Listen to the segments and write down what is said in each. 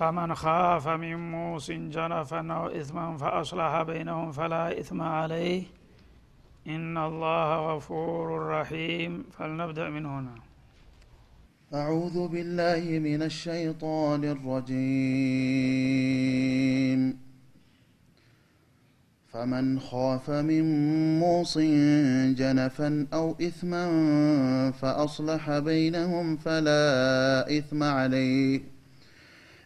فمن خاف من موص جنفا أو إثما فأصلح بينهم فلا إثم عليه. إن الله غفور رحيم. فلنبدأ من هنا. أعوذ بالله من الشيطان الرجيم. فمن خاف من موص جنفا أو إثما فأصلح بينهم فلا إثم عليه.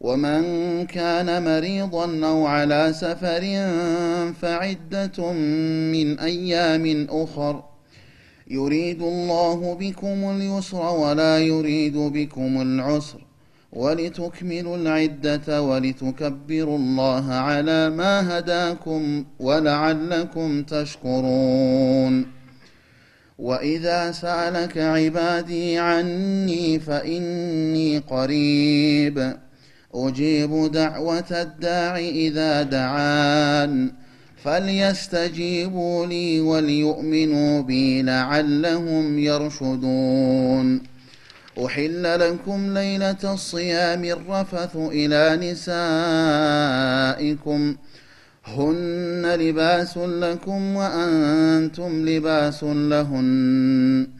ومن كان مريضا أو على سفر فعدة من أيام أخر. يريد الله بكم اليسر ولا يريد بكم العسر. ولتكملوا العدة ولتكبروا الله على ما هداكم ولعلكم تشكرون. وإذا سألك عبادي عني فإني قريب. أجيب دعوة الداع إذا دعان فليستجيبوا لي وليؤمنوا بي لعلهم يرشدون. أحل لكم ليلة الصيام الرفث إلى نسائكم. هن لباس لكم وأنتم لباس لهن.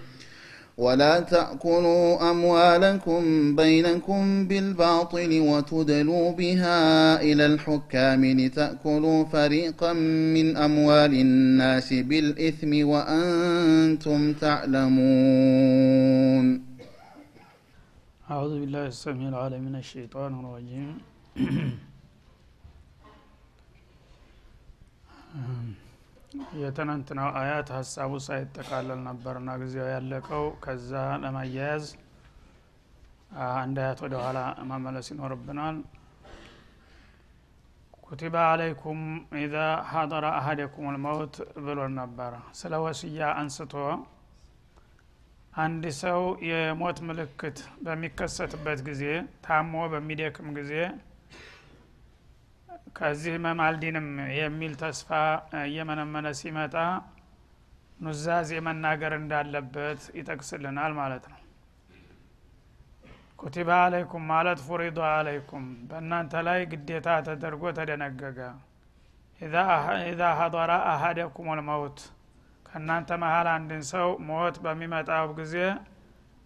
ولا تأكلوا أموالكم بينكم بالباطل وتدلوا بها إلى الحكام لتأكلوا فريقا من أموال الناس بالإثم وأنتم تعلمون. أعوذ بالله السميع العليم من الشيطان الرجيم. የትናንትናው አያት ሀሳቡ ሳይጠቃለል ነበርና ጊዜው ያለቀው። ከዛ ለማያያዝ አንድ አያት ወደ ኋላ መመለስ ይኖርብናል። ኩቲባ አለይኩም ኢዛ ሀደረ አሀደኩም ልመውት ብሎ ነበረ። ስለ ወስያ አንስቶ አንድ ሰው የሞት ምልክት በሚከሰትበት ጊዜ ታሞ በሚደክም ጊዜ ከዚህ ህመም የሚል ተስፋ እየመነመነ ሲመጣ ኑዛዜ መናገር እንዳለበት ይጠቅስልናል ማለት ነው። ኩቲባ አለይኩም ማለት ፉሪዶ አለይኩም። በእናንተ ላይ ግዴታ ተደርጎ ተደነገገ። ኢዛ ሀضራ አሀደኩም ልመውት ከእናንተ መሀል አንድን ሰው ሞት በሚመጣው ጊዜ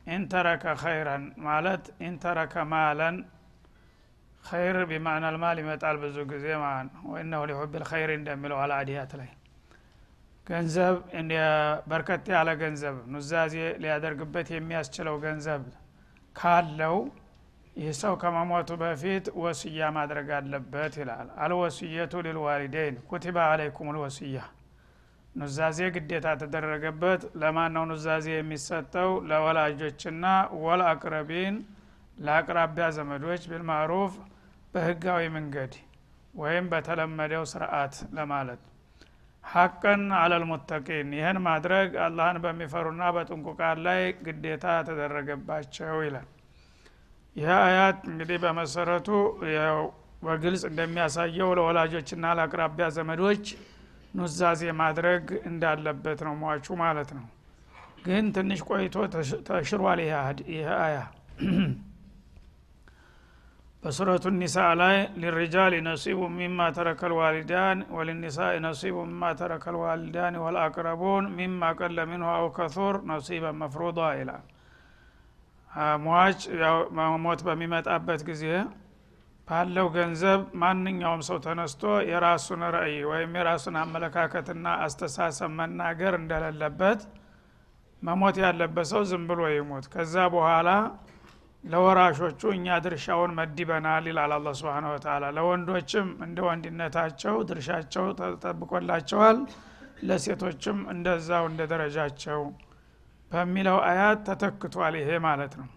ኢንተረከ ኸይረን ማለት ኢንተረከ ማለን ኸይር ቢማዕና ልማል ይመጣል ብዙ ጊዜ ማለት ነው ወኢነሁ ሊሑብ ልኸይር እንደሚለው አልአዲያት ላይ ገንዘብ በርከት ያለ ገንዘብ ኑዛዜ ሊያደርግበት የሚያስችለው ገንዘብ ካለው ይህ ሰው ከመሞቱ በፊት ወስያ ማድረግ አለበት ይላል አልወስየቱ ሊልዋሊደይን ኩቲባ አለይኩም ልወስያ ኑዛዜ ግዴታ ተደረገበት ለማን ነው ኑዛዜ የሚሰጠው ለወላጆችና ወልአቅረቢን ለአቅራቢያ ዘመዶች ቢልማዕሩፍ በህጋዊ መንገድ ወይም በተለመደው ስርዓት ለማለት። ሀቀን አለልሙተቂን ይህን ማድረግ አላህን በሚፈሩና በጥንቁቃን ላይ ግዴታ ተደረገባቸው ይላል። ይህ አያት እንግዲህ በመሰረቱ በግልጽ እንደሚያሳየው ለወላጆችና ለአቅራቢያ ዘመዶች ኑዛዜ ማድረግ እንዳለበት ነው ሟቹ ማለት ነው። ግን ትንሽ ቆይቶ ተሽሯል ይህ አያ በሱረቱ ኒሳ ላይ ሊሪጃል ነሲቡ ሚማ ተረከ ልዋሊዳን ወልኒሳኢ ነሲቡ ሚማ ተረከ ልዋሊዳን ወልአቅረቡን ሚማ ቀለ ሚንሁ አው ከሱር ነሲበን መፍሩዳ ይላል። ሟች ሞት በሚመጣበት ጊዜ ባለው ገንዘብ ማንኛውም ሰው ተነስቶ የራሱን ራእይ ወይም የራሱን አመለካከትና አስተሳሰብ መናገር እንደሌለበት መሞት ያለበት ሰው ዝም ብሎ ይሙት ከዛ በኋላ ለወራሾቹ እኛ ድርሻውን መድበናል ይላል አላ ስብን ወተላ ለወንዶችም እንደ ወንድነታቸው ድርሻቸው ተጠብቆላቸዋል ለሴቶችም እንደዛው እንደ ደረጃቸው በሚለው አያት ተተክቷል ይሄ ማለት ነው።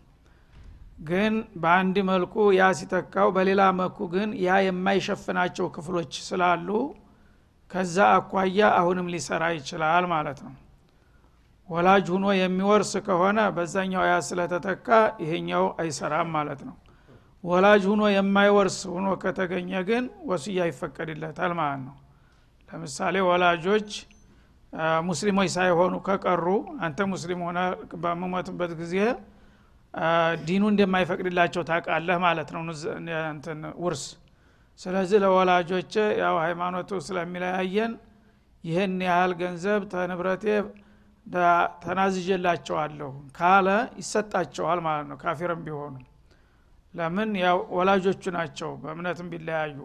ግን በአንድ መልኩ ያ ሲተካው በሌላ መልኩ ግን ያ የማይሸፍናቸው ክፍሎች ስላሉ ከዛ አኳያ አሁንም ሊሰራ ይችላል ማለት ነው ወላጅ ሁኖ የሚወርስ ከሆነ በዛኛው ያ ስለተተካ ይሄኛው አይሰራም ማለት ነው። ወላጅ ሁኖ የማይወርስ ሁኖ ከተገኘ ግን ወስያ ይፈቀድለታል ማለት ነው። ለምሳሌ ወላጆች ሙስሊሞች ሳይሆኑ ከቀሩ አንተ ሙስሊም ሆነ በምሞትበት ጊዜ ዲኑ እንደማይፈቅድላቸው ታውቃለህ ማለት ነው። ውርስ። ስለዚህ ለወላጆች ያው ሃይማኖቱ ስለሚለያየን ይህን ያህል ገንዘብ ተንብረቴ ተናዝዤላቸዋለሁ ካለ ይሰጣቸዋል ማለት ነው። ካፊርም ቢሆኑ ለምን? ያው ወላጆቹ ናቸው በእምነትም ቢለያዩ።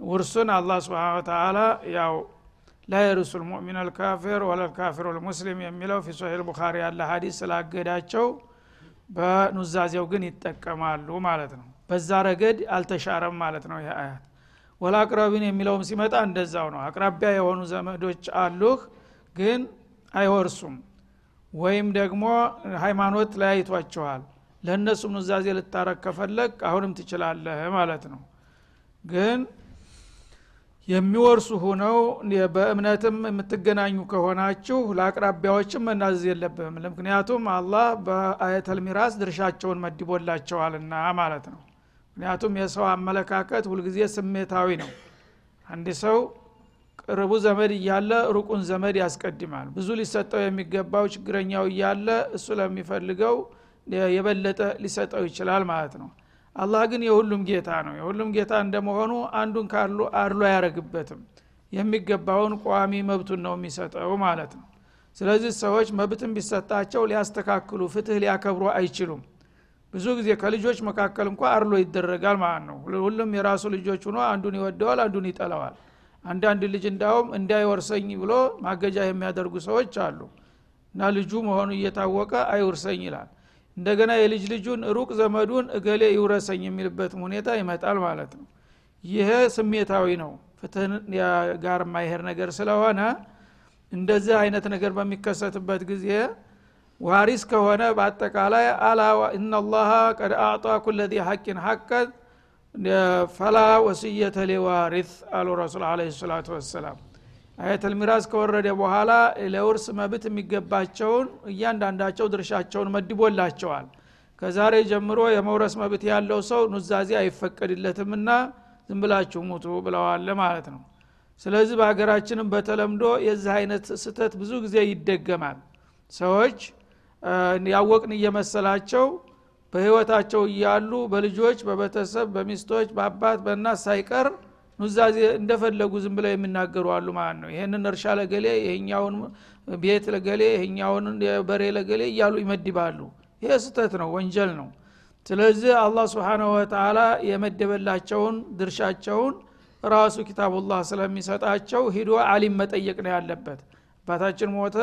ውርሱን አላህ ስብን ተላ ያው ላየርሱ ልሙእሚን አልካፊር ወለልካፊሩ ልሙስሊም የሚለው ፊ ሶሒል ቡኻሪ ያለ ሀዲስ ስላገዳቸው በኑዛዜው ግን ይጠቀማሉ ማለት ነው። በዛ ረገድ አልተሻረም ማለት ነው ይህ አያት። ወላ አቅራቢን የሚለውም ሲመጣ እንደዛው ነው። አቅራቢያ የሆኑ ዘመዶች አሉህ ግን አይወርሱም ወይም ደግሞ ሃይማኖት ለያይቷቸዋል። ለእነሱም ኑዛዜ ልታረግ ከፈለግ አሁንም ትችላለህ ማለት ነው። ግን የሚወርሱ ሁነው በእምነትም የምትገናኙ ከሆናችሁ ለአቅራቢያዎችም መናዘዝ የለብህም። ምክንያቱም አላህ በአየተል ሚራስ ድርሻቸውን መድቦላቸዋልና ማለት ነው። ምክንያቱም የሰው አመለካከት ሁልጊዜ ስሜታዊ ነው። አንድ ሰው ቅርቡ ዘመድ እያለ ሩቁን ዘመድ ያስቀድማል። ብዙ ሊሰጠው የሚገባው ችግረኛው እያለ እሱ ለሚፈልገው የበለጠ ሊሰጠው ይችላል ማለት ነው። አላህ ግን የሁሉም ጌታ ነው። የሁሉም ጌታ እንደመሆኑ አንዱን ካሉ አድሎ አያረግበትም። የሚገባውን ቋሚ መብቱን ነው የሚሰጠው ማለት ነው። ስለዚህ ሰዎች መብትን ቢሰጣቸው ሊያስተካክሉ ፍትህ ሊያከብሩ አይችሉም። ብዙ ጊዜ ከልጆች መካከል እንኳ አርሎ ይደረጋል ማለት ነው። ሁሉም የራሱ ልጆች ሆኖ አንዱን ይወደዋል አንዱን ይጠለዋል አንዳንድ ልጅ እንዳውም እንዳይወርሰኝ ብሎ ማገጃ የሚያደርጉ ሰዎች አሉ። እና ልጁ መሆኑ እየታወቀ አይውርሰኝ ይላል። እንደገና የልጅ ልጁን ሩቅ ዘመዱን እገሌ ይውረሰኝ የሚልበትም ሁኔታ ይመጣል ማለት ነው። ይሄ ስሜታዊ ነው። ፍትህ ጋር የማይሄድ ነገር ስለሆነ እንደዚህ አይነት ነገር በሚከሰትበት ጊዜ ዋሪስ ከሆነ በአጠቃላይ አላ እናላሃ ቀድ አዕጣ ኩለ ሐቂን ሐቀን ፈላ ወስየተ ሊዋሪት አሉ ረሱል አለ ሰላቱ ወሰላም። አየተል ሚራዝ ከወረደ በኋላ ለውርስ መብት የሚገባቸውን እያንዳንዳቸው ድርሻቸውን መድቦላቸዋል። ከዛሬ ጀምሮ የመውረስ መብት ያለው ሰው ኑዛዜ አይፈቀድለትምና ዝም ሙቱ ብለዋል ማለት ነው። ስለዚህ በሀገራችንም በተለምዶ የዚህ አይነት ስተት ብዙ ጊዜ ይደገማል። ሰዎች ያወቅን እየመሰላቸው በህይወታቸው እያሉ በልጆች በቤተሰብ በሚስቶች በአባት በእናት ሳይቀር ኑዛዜ እንደፈለጉ ዝም ብለው የሚናገሩ አሉ ማለት ነው። ይህንን እርሻ ለገሌ ይሄኛውን ቤት ለገሌ ይሄኛውን በሬ ለገሌ እያሉ ይመድባሉ። ይሄ ስተት ነው ወንጀል ነው። ስለዚህ አላህ ስብሓናሁ ወተላ የመደበላቸውን ድርሻቸውን ራሱ ኪታቡላህ ስለሚሰጣቸው ሂዶ አሊም መጠየቅ ነው ያለበት። አባታችን ሞተ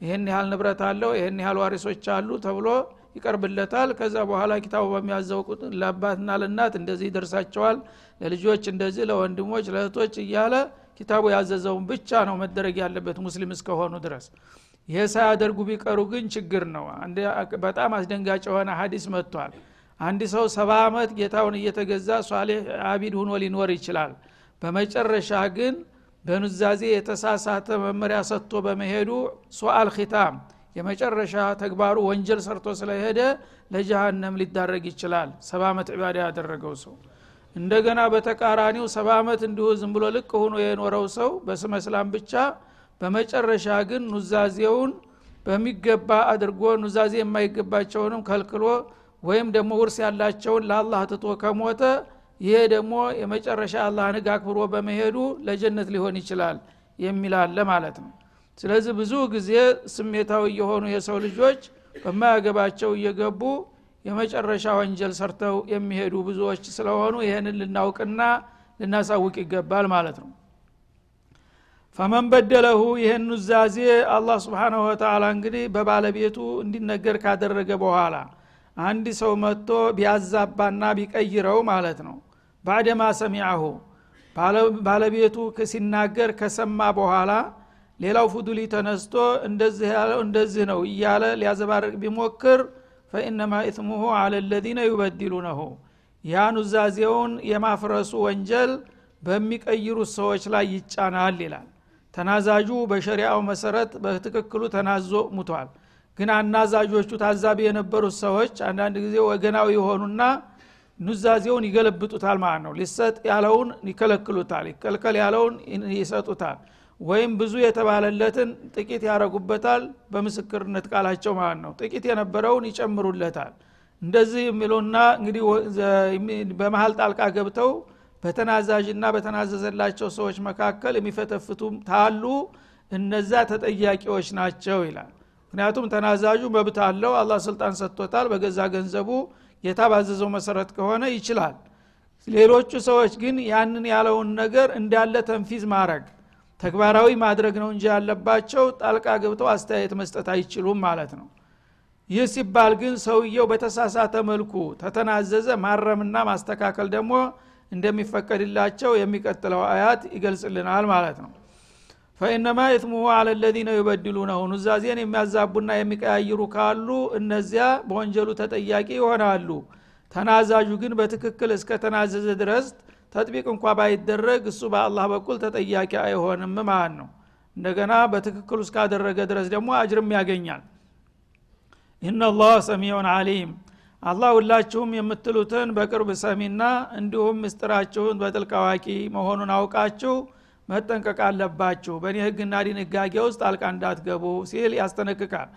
ይህን ያህል ንብረት አለው ይህን ያህል ዋሪሶች አሉ ተብሎ ይቀርብለታል። ከዛ በኋላ ኪታቡ በሚያዘው ለአባትና ለእናት እንደዚህ ይደርሳቸዋል። ለልጆች እንደዚህ ለወንድሞች ለእህቶች እያለ ኪታቡ ያዘዘውን ብቻ ነው መደረግ ያለበት ሙስሊም እስከሆኑ ድረስ። ይሄ ሳያደርጉ ቢቀሩ ግን ችግር ነው። በጣም አስደንጋጭ የሆነ ሀዲስ መጥቷል። አንድ ሰው ሰባ ዓመት ጌታውን እየተገዛ ሷሌህ አቢድ ሁኖ ሊኖር ይችላል። በመጨረሻ ግን በኑዛዜ የተሳሳተ መመሪያ ሰጥቶ በመሄዱ ሶአል ኪታም የመጨረሻ ተግባሩ ወንጀል ሰርቶ ስለሄደ ለጀሃነም ሊዳረግ ይችላል። ሰባ ዓመት ዒባዳ ያደረገው ሰው። እንደገና በተቃራኒው ሰባ ዓመት እንዲሁ ዝም ብሎ ልቅ ሆኖ የኖረው ሰው በስመ ብቻ በመጨረሻ ግን ኑዛዜውን በሚገባ አድርጎ ኑዛዜ የማይገባቸውንም ከልክሎ ወይም ደግሞ ውርስ ያላቸውን ለአላህ ትቶ ከሞተ ይሄ ደግሞ የመጨረሻ አላህን ህግ አክብሮ በመሄዱ ለጀነት ሊሆን ይችላል የሚላለ ማለት ነው ስለዚህ ብዙ ጊዜ ስሜታዊ የሆኑ የሰው ልጆች በማያገባቸው እየገቡ የመጨረሻ ወንጀል ሰርተው የሚሄዱ ብዙዎች ስለሆኑ ይህንን ልናውቅና ልናሳውቅ ይገባል ማለት ነው። ፈመን በደለሁ ይህን ኑዛዜ አላህ ስብሓናሁ ወተላ እንግዲህ በባለቤቱ እንዲነገር ካደረገ በኋላ አንድ ሰው መጥቶ ቢያዛባና ቢቀይረው ማለት ነው። ባደማ ሰሚዐሁ ባለቤቱ ሲናገር ከሰማ በኋላ ሌላው ፉዱሊ ተነስቶ እንደዚህ ያለው እንደዚህ ነው እያለ ሊያዘባርቅ ቢሞክር ፈኢነማ ኢትሙሁ አለ ለዚነ ዩበድሉነሁ ያ ኑዛዜውን የማፍረሱ ወንጀል በሚቀይሩት ሰዎች ላይ ይጫናል ይላል። ተናዛዡ በሸሪአው መሰረት በትክክሉ ተናዞ ሙቷል። ግን አናዛዦቹ ታዛቢ የነበሩት ሰዎች አንዳንድ ጊዜ ወገናዊ የሆኑና ኑዛዜውን ይገለብጡታል ማለት ነው። ሊሰጥ ያለውን ይከለክሉታል ይከልከል ያለውን ይሰጡታል ወይም ብዙ የተባለለትን ጥቂት ያረጉበታል በምስክርነት ቃላቸው ማለት ነው። ጥቂት የነበረውን ይጨምሩለታል። እንደዚህ የሚሉና እንግዲህ በመሀል ጣልቃ ገብተው በተናዛዥና በተናዘዘላቸው ሰዎች መካከል የሚፈተፍቱ ታሉ። እነዛ ተጠያቂዎች ናቸው ይላል። ምክንያቱም ተናዛዡ መብት አለው አላህ ስልጣን ሰጥቶታል በገዛ ገንዘቡ ጌታ መሰረት ከሆነ ይችላል። ሌሎቹ ሰዎች ግን ያንን ያለውን ነገር እንዳለ ተንፊዝ ማድረግ ተግባራዊ ማድረግ ነው እንጂ ያለባቸው ጣልቃ ገብተው አስተያየት መስጠት አይችሉም ማለት ነው። ይህ ሲባል ግን ሰውየው በተሳሳተ መልኩ ተተናዘዘ ማረምና ማስተካከል ደግሞ እንደሚፈቀድላቸው የሚቀጥለው አያት ይገልጽልናል ማለት ነው። ፈኢነማ ኢትሙሁ አለ ለዚነ ዩበድሉነሁ ኑዛዜን የሚያዛቡና የሚቀያይሩ ካሉ እነዚያ በወንጀሉ ተጠያቂ ይሆናሉ። ተናዛዡ ግን በትክክል እስከ ተናዘዘ ድረስ ተጥቢቅ እንኳ ባይደረግ እሱ በአላህ በኩል ተጠያቂ አይሆንም ማለት ነው። እንደገና በትክክሉ እስካደረገ ድረስ ደግሞ አጅርም ያገኛል። ኢነላህ ሰሚዑን አሊም አላህ ሁላችሁም የምትሉትን በቅርብ ሰሚና እንዲሁም ምስጥራችሁን በጥልቅ አዋቂ መሆኑን አውቃችሁ መጠንቀቅ አለባችሁ። በእኔ ህግና ድንጋጌ ውስጥ አልቃ እንዳትገቡ ሲል ያስጠነቅቃል።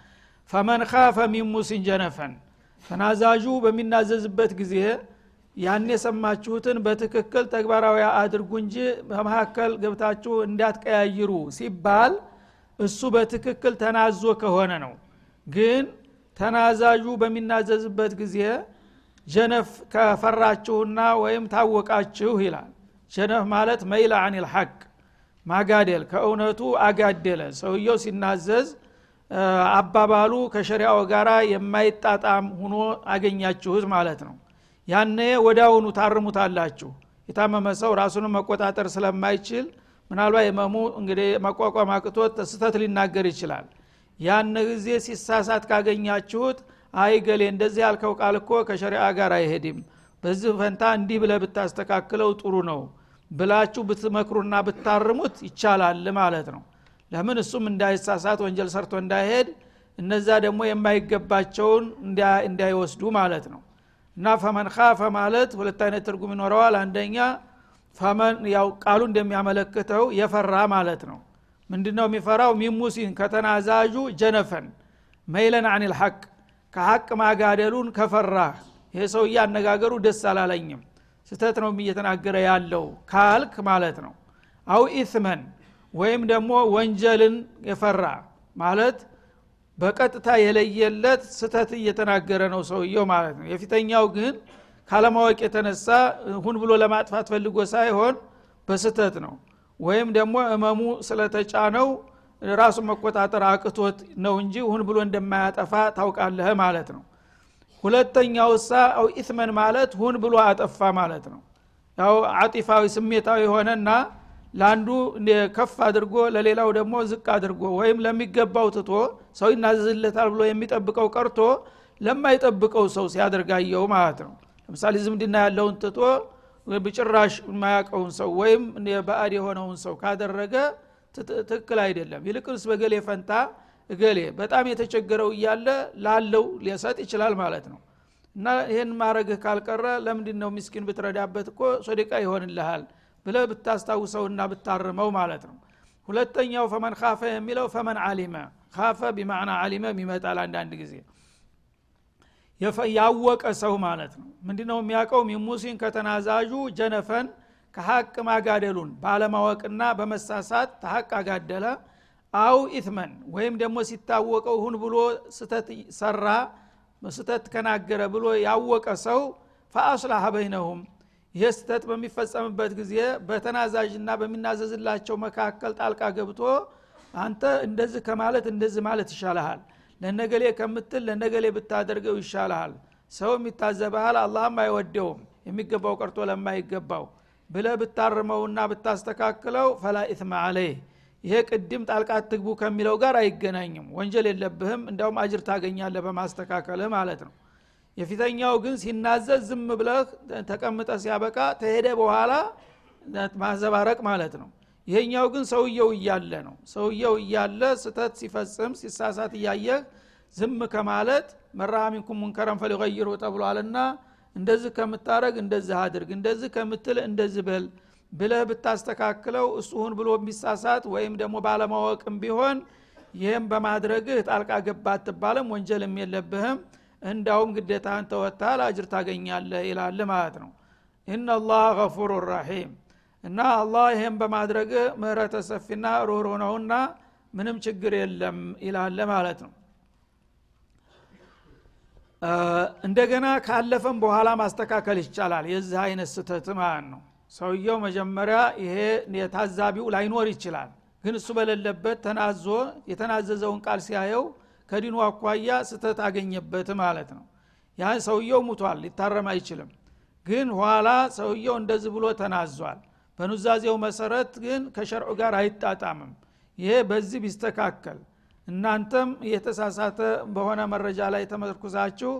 ፈመን ካፈ ሚን ሙሲን ጀነፈን። ተናዛዡ በሚናዘዝበት ጊዜ ያን የሰማችሁትን በትክክል ተግባራዊ አድርጉ እንጂ በመካከል ገብታችሁ እንዳትቀያይሩ ሲባል እሱ በትክክል ተናዞ ከሆነ ነው። ግን ተናዛዡ በሚናዘዝበት ጊዜ ጀነፍ ከፈራችሁና ወይም ታወቃችሁ ይላል። ጀነፍ ማለት መይላ አኒል ሐቅ ማጋደል ከእውነቱ አጋደለ። ሰውየው ሲናዘዝ አባባሉ ከሸሪያው ጋራ የማይጣጣም ሁኖ አገኛችሁት ማለት ነው ያነ ወዳውኑ ታርሙታላችሁ። የታመመ ሰው ራሱንም መቆጣጠር ስለማይችል ምናልባት የመሙ እንግዲህ መቋቋም አቅቶት ስተት ሊናገር ይችላል። ያን ጊዜ ሲሳሳት ካገኛችሁት አይ ገሌ እንደዚህ ያልከው ቃል እኮ ከሸሪአ ጋር አይሄድም። በዚህ ፈንታ እንዲህ ብለ ብታስተካክለው ጥሩ ነው ብላችሁ ብትመክሩና ብታርሙት ይቻላል ማለት ነው። ለምን? እሱም እንዳይሳሳት ወንጀል ሰርቶ እንዳይሄድ እነዛ ደግሞ የማይገባቸውን እንዳይወስዱ ማለት ነው እና ፈመን ካፈ ማለት ሁለት አይነት ትርጉም ይኖረዋል። አንደኛ ፈመን ያው ቃሉ እንደሚያመለክተው የፈራ ማለት ነው። ምንድነው የሚፈራው? ሚሙሲን ከተናዛዡ ጀነፈን መይለን አን ልሐቅ ከሐቅ ማጋደሉን ከፈራ። ይሄ ሰውዬ አነጋገሩ ደስ አላለኝም ስተት ነው እየተናገረ ያለው ካልክ ማለት ነው። አው ኢትመን ወይም ደግሞ ወንጀልን የፈራ ማለት በቀጥታ የለየለት ስተት እየተናገረ ነው ሰውየው ማለት ነው። የፊተኛው ግን ካለማወቅ የተነሳ ሁን ብሎ ለማጥፋት ፈልጎ ሳይሆን በስተት ነው። ወይም ደግሞ እመሙ ስለተጫነው ራሱን መቆጣጠር አቅቶት ነው እንጂ ሁን ብሎ እንደማያጠፋ ታውቃለህ ማለት ነው። ሁለተኛው እሳ አው ኢትመን ማለት ሁን ብሎ አጠፋ ማለት ነው። ያው አጢፋዊ ስሜታዊ የሆነና ለአንዱ ከፍ አድርጎ ለሌላው ደግሞ ዝቅ አድርጎ ወይም ለሚገባው ትቶ ሰው ይናዘዝለታል ብሎ የሚጠብቀው ቀርቶ ለማይጠብቀው ሰው ሲያደርጋየው ማለት ነው። ለምሳሌ ዝምድና ያለውን ትቶ በጭራሽ የማያውቀውን ሰው ወይም በአድ የሆነውን ሰው ካደረገ ትክክል አይደለም። ይልቅንስ በገሌ ፈንታ እገሌ በጣም የተቸገረው እያለ ላለው ሊሰጥ ይችላል ማለት ነው። እና ይህን ማድረግህ ካልቀረ ለምንድን ነው ሚስኪን ብትረዳበት እኮ ሶደቃ ይሆንልሃል ብለ ብታስታውሰውና ብታርመው ማለት ነው። ሁለተኛው ፈመን ካፈ የሚለው ፈመን አሊመ ካፈ ቢማዕና አሊመ ይመጣል አንዳንድ ጊዜ። ያወቀ ሰው ማለት ነው። ምንድነው የሚያውቀው? ሚሙሲን ከተናዛዡ ጀነፈን ከሀቅ ማጋደሉን ባለማወቅና በመሳሳት ተሀቅ አጋደለ። አው ኢትመን ወይም ደግሞ ሲታወቀው ሁን ብሎ ስተት ሰራ ስተት ከናገረ ብሎ ያወቀ ሰው ፈአስላሐ በይነሁም ይህ ስተት በሚፈጸምበት ጊዜ በተናዛዥና በሚናዘዝላቸው መካከል ጣልቃ ገብቶ አንተ እንደዚህ ከማለት እንደዚህ ማለት ይሻልሃል ለነገሌ ከምትል ለነገሌ ብታደርገው ይሻልሃል ሰው የሚታዘበሃል አላህም አይወደውም የሚገባው ቀርቶ ለማይገባው ብለ ብታርመውና ብታስተካክለው ፈላ ኢትማ አለይህ ይሄ ቅድም ጣልቃ ትግቡ ከሚለው ጋር አይገናኝም ወንጀል የለብህም እንዲያውም አጅር ታገኛለህ በማስተካከልህ ማለት ነው የፊተኛው ግን ሲናዘዝ ዝም ብለህ ተቀምጠ ሲያበቃ ተሄደ በኋላ ማዘባረቅ ማለት ነው። ይሄኛው ግን ሰውየው እያለ ነው። ሰውየው እያለ ስተት ሲፈጽም ሲሳሳት እያየህ ዝም ከማለት መራ ሚንኩም ሙንከረን ፈሊቀይሩ ተብሏልና እንደዚህ ከምታረግ እንደዚህ አድርግ እንደዚህ ከምትል እንደዚህ በል ብለህ ብታስተካክለው እሱሁን ብሎ የሚሳሳት ወይም ደግሞ ባለማወቅም ቢሆን ይህም በማድረግህ ጣልቃ ገባ አትባለም ወንጀልም የለብህም እንዳውም ግዴታህን ተወታል አጅር ታገኛለህ ይላል ማለት ነው። ኢናላህ ገፉሩ ራሒም እና አላህ ይህም በማድረግህ ምህረተ ሰፊና ሩህሩ ነውና ምንም ችግር የለም ይላለ ማለት ነው። እንደገና ካለፈም በኋላ ማስተካከል ይቻላል። የዚህ አይነት ስተት ማለት ነው። ሰውየው መጀመሪያ ይሄ የታዛቢው ላይኖር ይችላል። ግን እሱ በሌለበት ተናዞ የተናዘዘውን ቃል ሲያየው ከዲኑ አኳያ ስተት አገኘበት ማለት ነው። ያን ሰውየው ሙቷል ሊታረም አይችልም። ግን ኋላ ሰውየው እንደዚህ ብሎ ተናዟል። በኑዛዜው መሰረት ግን ከሸርዑ ጋር አይጣጣምም። ይሄ በዚህ ቢስተካከል። እናንተም የተሳሳተ በሆነ መረጃ ላይ ተመርኩዛችሁ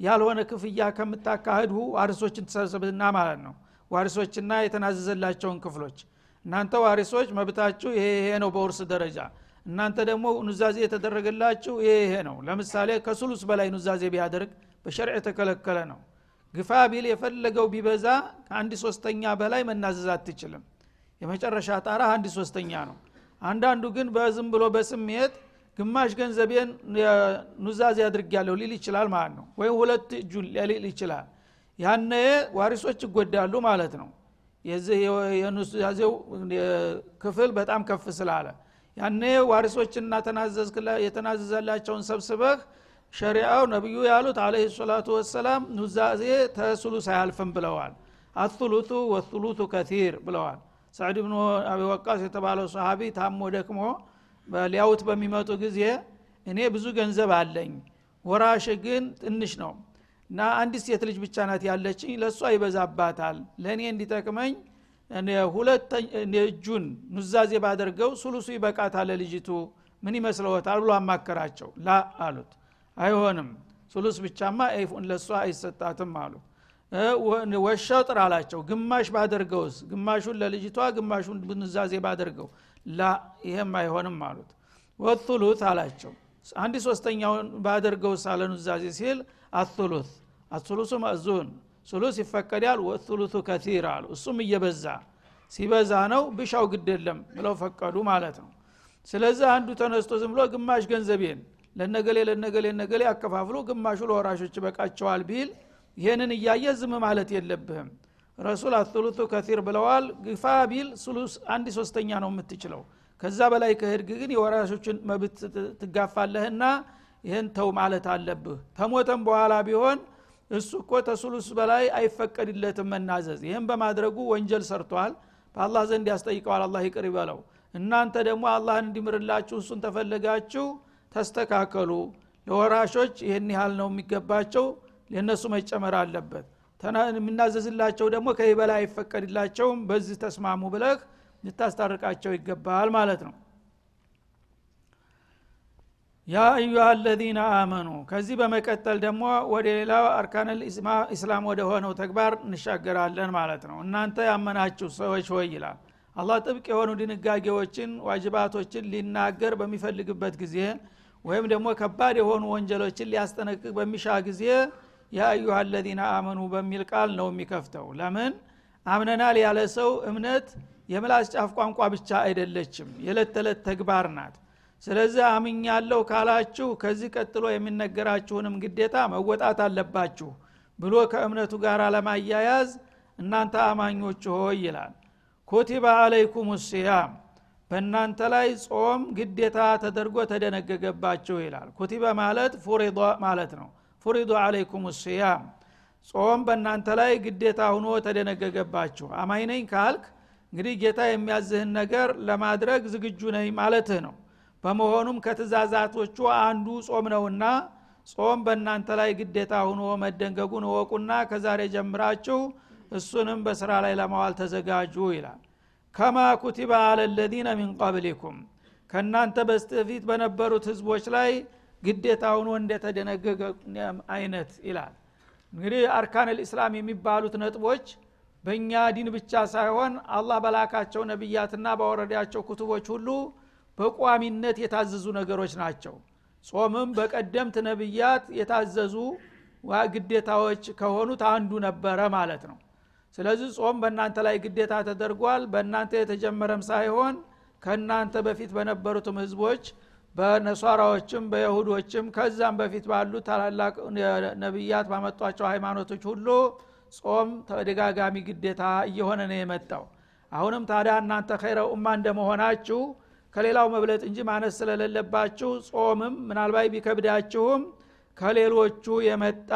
ያልሆነ ክፍያ ከምታካሂዱ ዋሪሶችን ተሰብስብና ማለት ነው። ዋሪሶችና የተናዘዘላቸውን ክፍሎች። እናንተ ዋሪሶች መብታችሁ ይሄ ይሄ ነው በውርስ ደረጃ እናንተ ደግሞ ኑዛዜ የተደረገላችሁ ይሄ ነው። ለምሳሌ ከሱሉስ በላይ ኑዛዜ ቢያደርግ በሸርዕ የተከለከለ ነው። ግፋ ቢል የፈለገው ቢበዛ ከአንድ ሶስተኛ በላይ መናዘዝ አትችልም። የመጨረሻ ጣራ አንድ ሶስተኛ ነው። አንዳንዱ ግን በዝም ብሎ በስሜት ግማሽ ገንዘቤን ኑዛዜ አድርጊያለሁ ሊል ይችላል ማለት ነው። ወይም ሁለት እጁን ሊል ይችላል። ያነ ዋሪሶች ይጎዳሉ ማለት ነው። የዚህ የኑዛዜው ክፍል በጣም ከፍ ስላለ ያኔ ዋሪሶችና የተናዘዘላቸውን ሰብስበህ ሸሪአው ነቢዩ ያሉት አለህ ሰላቱ ወሰላም ኑዛዜ ተሱሉስ አያልፍም ብለዋል። አቱሉቱ ወቱሉቱ ከቲር ብለዋል። ሳዕድ ብኑ አቢ ወቃስ የተባለው ሰሃቢ ታሞ ደክሞ ሊያውት በሚመጡ ጊዜ እኔ ብዙ ገንዘብ አለኝ ወራሽ ግን ትንሽ ነው። እና አንዲት ሴት ልጅ ብቻ ናት ያለችኝ ለእሷ ይበዛባታል። ለእኔ እንዲጠቅመኝ እጁን ኑዛዜ ባደርገው ሱሉሱ ይበቃታል ልጅቱ ምን ይመስለዎታል ብሎ አማከራቸው። ላ አሉት። አይሆንም ሱሉስ ብቻማ ለእሷ አይሰጣትም አሉ። ወሸጥር አላቸው። ግማሽ ባደርገውስ? ግማሹን ለልጅቷ ግማሹን ብንዛዜ ባደርገው። ላ ይሄም አይሆንም አሉት። ወቱሉት አላቸው። አንድ ሶስተኛውን ባደርገው ሳለ ኑዛዜ ሲል አቱሉት አቱሉሱ መእዙን ሱሉስ ይፈቀዳል ወቱሉቱ ከቲር አሉ። እሱም እየበዛ ሲበዛ ነው ብሻው ግድ የለም ብለው ፈቀዱ ማለት ነው። ስለዚህ አንዱ ተነስቶ ዝም ብሎ ግማሽ ገንዘቤን ለነገሌ ለነገሌ ነገሌ አከፋፍሎ ግማሹ ለወራሾች ይበቃቸዋል ቢል ይህንን እያየ ዝም ማለት የለብህም። ረሱል አቱሉቱ ከቲር ብለዋል ግፋ ቢል ሱሉስ አንድ ሶስተኛ ነው የምትችለው። ከዛ በላይ ከህድግ ግን የወራሾችን መብት ትጋፋለህና ይህን ተው ማለት አለብህ። ተሞተም በኋላ ቢሆን እሱ እኮ ተሱሉስ በላይ አይፈቀድለትም መናዘዝ። ይህም በማድረጉ ወንጀል ሰርቷል። በአላህ ዘንድ ያስጠይቀዋል። አላህ ይቅር ይበለው። እናንተ ደግሞ አላህን እንዲምርላችሁ እሱን ተፈለጋችሁ ተስተካከሉ። ለወራሾች ይህን ያህል ነው የሚገባቸው። የእነሱ መጨመር አለበት። የምናዘዝላቸው ደግሞ ከዚህ አይፈቀድላቸውም። በዚህ ተስማሙ ብለህ ልታስታርቃቸው ይገባል ማለት ነው ያ አዩሃ አለዚነ አመኑ። ከዚህ በመቀጠል ደግሞ ወደ ሌላው አርካን ኢስላም ወደ ሆነው ተግባር እንሻገራለን ማለት ነው። እናንተ ያመናችሁ ሰዎች ሆይ ይላል። አላህ ጥብቅ የሆኑ ድንጋጌዎችን ዋጅባቶችን ሊናገር በሚፈልግበት ጊዜ ወይም ደግሞ ከባድ የሆኑ ወንጀሎችን ሊያስጠነቅቅ በሚሻ ጊዜ ያ አዩሃ አለዚነ አመኑ በሚል ቃል ነው የሚከፍተው። ለምን? አምነናል ያለ ሰው እምነት የምላስ ጫፍ ቋንቋ ብቻ አይደለችም። የዕለት ተዕለት ተግባር ናት ስለዚህ አምኛለሁ ካላችሁ ከዚህ ቀጥሎ የሚነገራችሁንም ግዴታ መወጣት አለባችሁ ብሎ ከእምነቱ ጋር ለማያያዝ እናንተ አማኞች ሆይ ይላል። ኩቲባ አለይኩም ሲያም በእናንተ ላይ ጾም ግዴታ ተደርጎ ተደነገገባችሁ ይላል። ኩቲበ ማለት ፉሪዶ ማለት ነው። ፉሪዶ አለይኩም ሲያም ጾም በእናንተ ላይ ግዴታ ሁኖ ተደነገገባችሁ። አማኝ ነኝ ካልክ እንግዲህ ጌታ የሚያዝህን ነገር ለማድረግ ዝግጁ ነኝ ማለትህ ነው በመሆኑም ከትእዛዛቶቹ አንዱ ጾም ነውና ጾም በእናንተ ላይ ግዴታ ሁኖ መደንገጉን እወቁና ከዛሬ ጀምራችሁ እሱንም በስራ ላይ ለማዋል ተዘጋጁ ይላል። ከማ ኩቲባ አለ ለዚነ ሚን ቀብሊኩም። ከእናንተ በስተፊት በነበሩት ህዝቦች ላይ ግዴታ ሁኖ እንደተደነገገ አይነት ይላል። እንግዲህ አርካን ልእስላም የሚባሉት ነጥቦች በእኛ ዲን ብቻ ሳይሆን አላህ በላካቸው ነቢያትና ባወረዳቸው ኩቱቦች ሁሉ በቋሚነት የታዘዙ ነገሮች ናቸው። ጾምም በቀደምት ነቢያት የታዘዙ ግዴታዎች ከሆኑት አንዱ ነበረ ማለት ነው። ስለዚህ ጾም በእናንተ ላይ ግዴታ ተደርጓል። በእናንተ የተጀመረም ሳይሆን ከእናንተ በፊት በነበሩትም ህዝቦች በነሷራዎችም በይሁዶችም ከዛም በፊት ባሉ ታላላቅ ነቢያት ባመጧቸው ሃይማኖቶች ሁሉ ጾም ተደጋጋሚ ግዴታ እየሆነ ነው የመጣው። አሁንም ታዲያ እናንተ ኸይረ ኡማ እንደመሆናችሁ ከሌላው መብለጥ እንጂ ማነስ ስለሌለባችሁ ጾምም ምናልባት ቢከብዳችሁም ከሌሎቹ የመጣ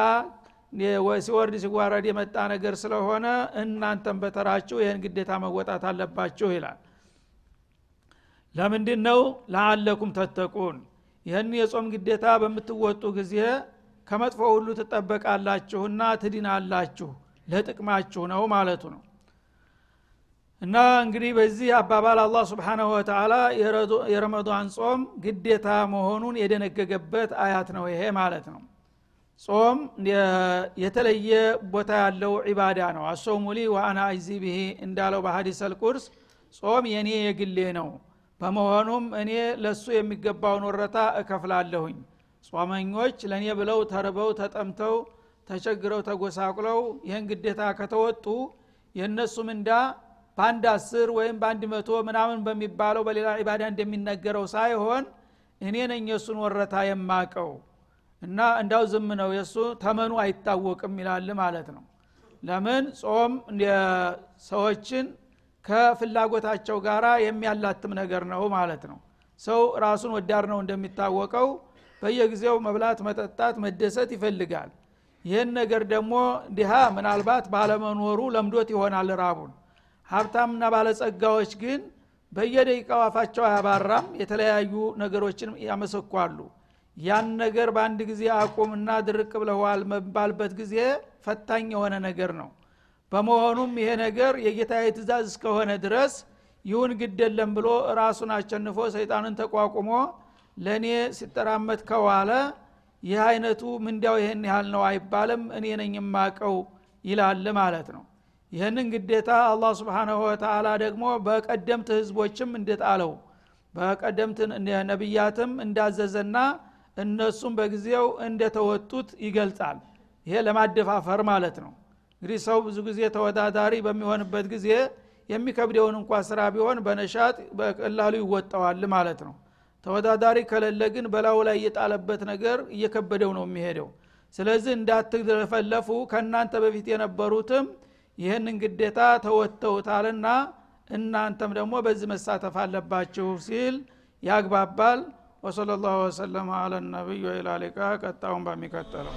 ሲወርድ ሲዋረድ የመጣ ነገር ስለሆነ እናንተም በተራችሁ ይህን ግዴታ መወጣት አለባችሁ ይላል። ለምንድን ነው ለአለኩም ተተቁን። ይህን የጾም ግዴታ በምትወጡ ጊዜ ከመጥፎ ሁሉ ትጠበቃላችሁና ትድናላችሁ። ለጥቅማችሁ ነው ማለቱ ነው እና እንግዲህ በዚህ አባባል አላህ ስብሓናሁ ወተላ የረመዷን ጾም ግዴታ መሆኑን የደነገገበት አያት ነው ይሄ ማለት ነው። ጾም የተለየ ቦታ ያለው ዒባዳ ነው። አሶሙ ሊ ወአና አይዚ ብሄ እንዳለው በሀዲስ አልቁርስ ጾም የኔ የግሌ ነው። በመሆኑም እኔ ለሱ የሚገባውን ወረታ እከፍላለሁኝ። ጾመኞች ለእኔ ብለው ተርበው ተጠምተው ተቸግረው ተጎሳቁለው ይህን ግዴታ ከተወጡ የእነሱ ምንዳ በአንድ አስር ወይም በአንድ መቶ ምናምን በሚባለው በሌላ ዒባዳ እንደሚነገረው ሳይሆን እኔ ነኝ የእሱን ወረታ የማቀው እና እንዳው ዝም ነው የእሱ ተመኑ አይታወቅም ይላል ማለት ነው። ለምን? ጾም ሰዎችን ከፍላጎታቸው ጋር የሚያላትም ነገር ነው ማለት ነው። ሰው ራሱን ወዳር ነው እንደሚታወቀው በየጊዜው መብላት መጠጣት መደሰት ይፈልጋል። ይህን ነገር ደግሞ ድሃ ምናልባት ባለመኖሩ ለምዶት ይሆናል ራቡን ሀብታምና ባለጸጋዎች ግን በየደቂቃው አፋቸው አያባራም የተለያዩ ነገሮችን ያመሰኳሉ። ያን ነገር በአንድ ጊዜ አቁምና ድርቅ ብለዋል መባልበት ጊዜ ፈታኝ የሆነ ነገር ነው። በመሆኑም ይሄ ነገር የጌታ ትእዛዝ እስከሆነ ድረስ ይሁን ግደለም ብሎ ራሱን አሸንፎ ሰይጣንን ተቋቁሞ ለእኔ ሲጠራመት ከዋለ ይህ አይነቱ ምንዲያው ይህን ያህል ነው አይባልም እኔ ነኝ የማቀው ይላል ማለት ነው ይህንን ግዴታ አላህ ስብሓናሁ ወተላ ደግሞ በቀደምት ህዝቦችም እንደጣለው በቀደምት ነቢያትም እንዳዘዘና እነሱም በጊዜው እንደተወጡት ይገልጻል። ይሄ ለማደፋፈር ማለት ነው። እንግዲህ ሰው ብዙ ጊዜ ተወዳዳሪ በሚሆንበት ጊዜ የሚከብደውን እንኳ ስራ ቢሆን በነሻጥ በቀላሉ ይወጣዋል ማለት ነው። ተወዳዳሪ ከሌለ ግን በላዩ ላይ የጣለበት ነገር እየከበደው ነው የሚሄደው። ስለዚህ እንዳትለፈለፉ ከእናንተ በፊት የነበሩትም ይህንን ግዴታ ተወጥተውታልና እናንተም ደግሞ በዚህ መሳተፍ አለባችሁ ሲል ያግባባል። ወሰለ ላሁ ወሰለማ አለ ነቢዩ ኢላሊቃ ቀጣውን በሚቀጥለው